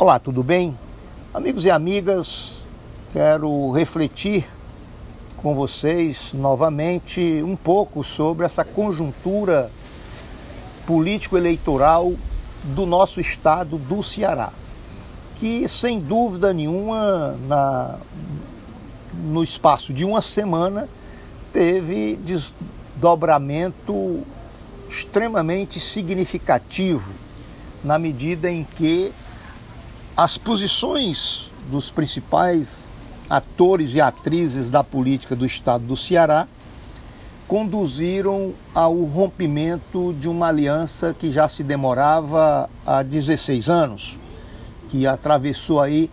Olá, tudo bem? Amigos e amigas, quero refletir com vocês novamente um pouco sobre essa conjuntura político-eleitoral do nosso estado do Ceará, que sem dúvida nenhuma, na, no espaço de uma semana, teve desdobramento extremamente significativo, na medida em que as posições dos principais atores e atrizes da política do estado do Ceará conduziram ao rompimento de uma aliança que já se demorava há 16 anos, que atravessou aí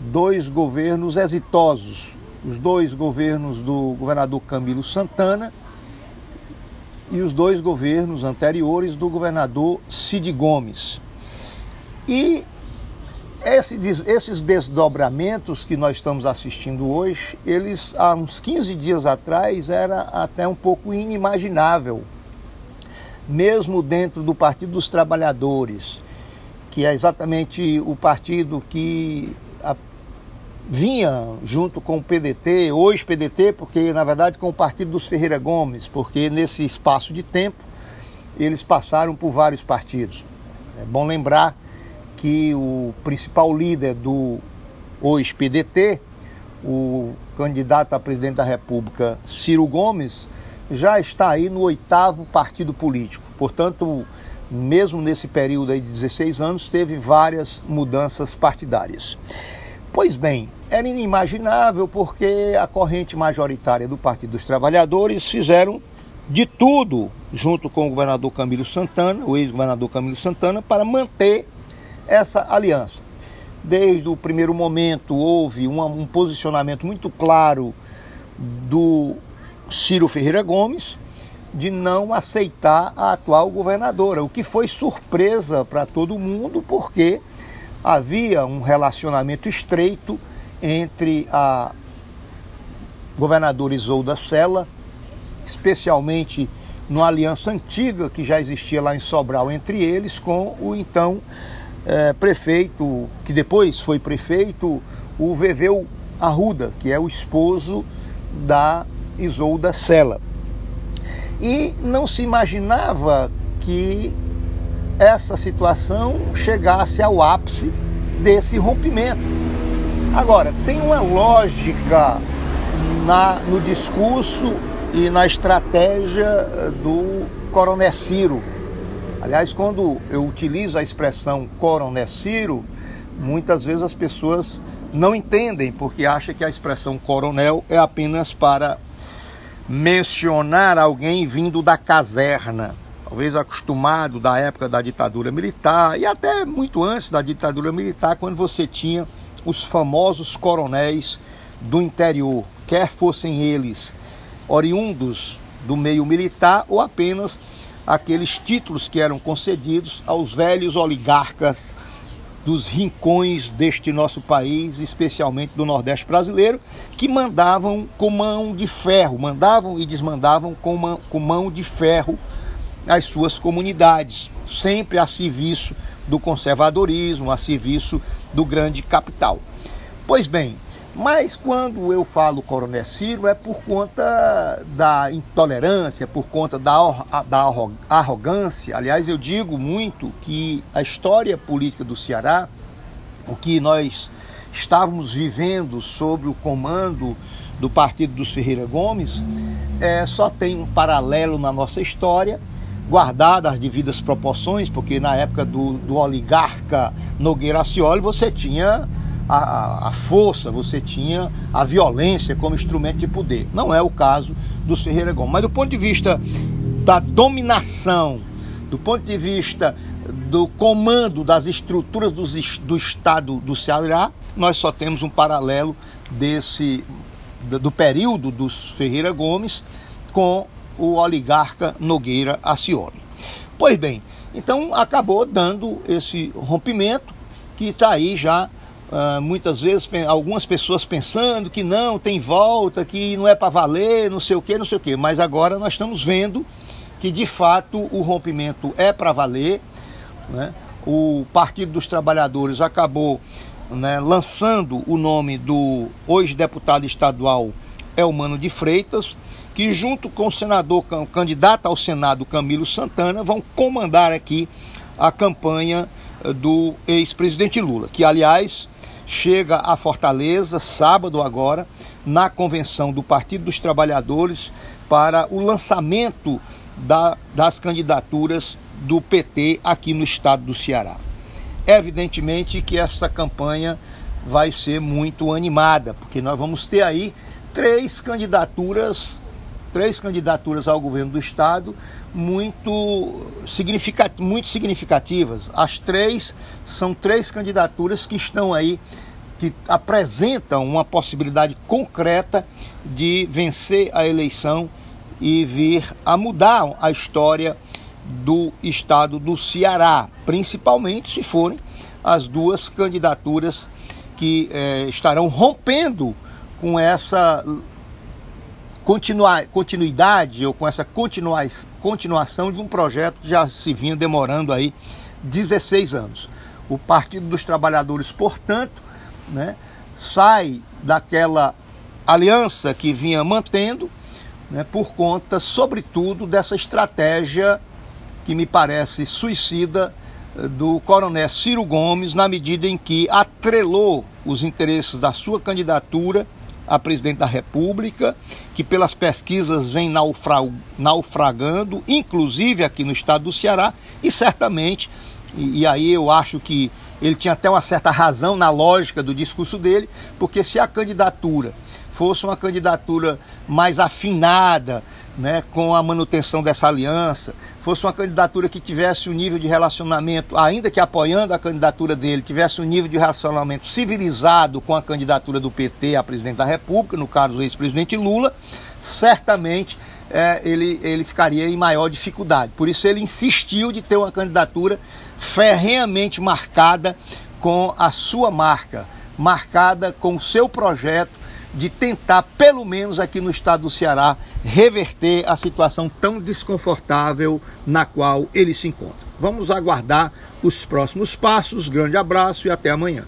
dois governos exitosos, os dois governos do governador Camilo Santana e os dois governos anteriores do governador Cid Gomes. E esses desdobramentos que nós estamos assistindo hoje, eles há uns 15 dias atrás era até um pouco inimaginável, mesmo dentro do Partido dos Trabalhadores, que é exatamente o partido que vinha junto com o PDT, hoje PDT, porque na verdade com o Partido dos Ferreira Gomes, porque nesse espaço de tempo eles passaram por vários partidos. É bom lembrar que o principal líder do hoje PDT, o candidato a presidente da República, Ciro Gomes, já está aí no oitavo partido político. Portanto, mesmo nesse período de 16 anos, teve várias mudanças partidárias. Pois bem, era inimaginável porque a corrente majoritária do Partido dos Trabalhadores fizeram de tudo, junto com o governador Camilo Santana, o ex-governador Camilo Santana, para manter essa aliança. Desde o primeiro momento houve um, um posicionamento muito claro do Ciro Ferreira Gomes de não aceitar a atual governadora, o que foi surpresa para todo mundo, porque havia um relacionamento estreito entre a governadora Isolda Sela, especialmente numa aliança antiga que já existia lá em Sobral entre eles, com o então é, prefeito, que depois foi prefeito, o Veveu Arruda, que é o esposo da Isolda Sela. E não se imaginava que essa situação chegasse ao ápice desse rompimento. Agora, tem uma lógica na, no discurso e na estratégia do Coronel Ciro, Aliás, quando eu utilizo a expressão coronel Ciro, muitas vezes as pessoas não entendem, porque acham que a expressão coronel é apenas para mencionar alguém vindo da caserna, talvez acostumado da época da ditadura militar e até muito antes da ditadura militar, quando você tinha os famosos coronéis do interior, quer fossem eles oriundos do meio militar ou apenas aqueles títulos que eram concedidos aos velhos oligarcas dos rincões deste nosso país, especialmente do Nordeste brasileiro, que mandavam com mão de ferro, mandavam e desmandavam com, mão, com mão de ferro as suas comunidades, sempre a serviço do conservadorismo, a serviço do grande capital. Pois bem, mas quando eu falo Coronel Ciro é por conta da intolerância, por conta da, da arrogância. Aliás, eu digo muito que a história política do Ceará, o que nós estávamos vivendo sobre o comando do Partido dos Ferreira Gomes, é, só tem um paralelo na nossa história, guardada as devidas proporções, porque na época do, do oligarca Nogueira Acioli você tinha a, a, força, você tinha a violência como instrumento de poder. Não é o caso do Ferreira Gomes. Mas do ponto de vista da dominação, do ponto de vista do comando das estruturas do, do Estado do Ceará, nós só temos um paralelo desse do período dos Ferreira Gomes com o oligarca Nogueira Acioli. Pois bem, então acabou dando esse rompimento que está aí já Uh, muitas vezes algumas pessoas pensando que não, tem volta, que não é para valer, não sei o que, não sei o que. Mas agora nós estamos vendo que de fato o rompimento é para valer. Né? o Partido dos Trabalhadores acabou né, lançando o nome do hoje deputado estadual Elmano de Freitas, que junto com o senador o candidato ao Senado Camilo Santana vão comandar aqui a campanha eh, do ex-presidente Lula, que aliás chega a Fortaleza sábado agora na convenção do Partido dos Trabalhadores para o lançamento da, das candidaturas do PT aqui no estado do Ceará. Evidentemente que essa campanha vai ser muito animada, porque nós vamos ter aí três candidaturas, três candidaturas ao governo do estado muito, significat, muito significativas. As três são três candidaturas que estão aí que apresentam uma possibilidade concreta de vencer a eleição e vir a mudar a história do estado do Ceará, principalmente se forem as duas candidaturas que eh, estarão rompendo com essa continua, continuidade ou com essa continua, continuação de um projeto que já se vinha demorando aí 16 anos. O Partido dos Trabalhadores, portanto, né, sai daquela aliança que vinha mantendo né, por conta, sobretudo, dessa estratégia que me parece suicida eh, do coronel Ciro Gomes, na medida em que atrelou os interesses da sua candidatura a presidente da República, que pelas pesquisas vem naufragando, inclusive aqui no estado do Ceará, e certamente, e, e aí eu acho que ele tinha até uma certa razão na lógica do discurso dele, porque se a candidatura fosse uma candidatura mais afinada, né, com a manutenção dessa aliança, fosse uma candidatura que tivesse um nível de relacionamento, ainda que apoiando a candidatura dele, tivesse um nível de relacionamento civilizado com a candidatura do PT a presidente da República, no caso o ex-presidente Lula, certamente é, ele, ele ficaria em maior dificuldade. Por isso ele insistiu de ter uma candidatura ferrenhamente marcada com a sua marca, marcada com o seu projeto de tentar, pelo menos aqui no estado do Ceará, reverter a situação tão desconfortável na qual ele se encontra. Vamos aguardar os próximos passos. Grande abraço e até amanhã.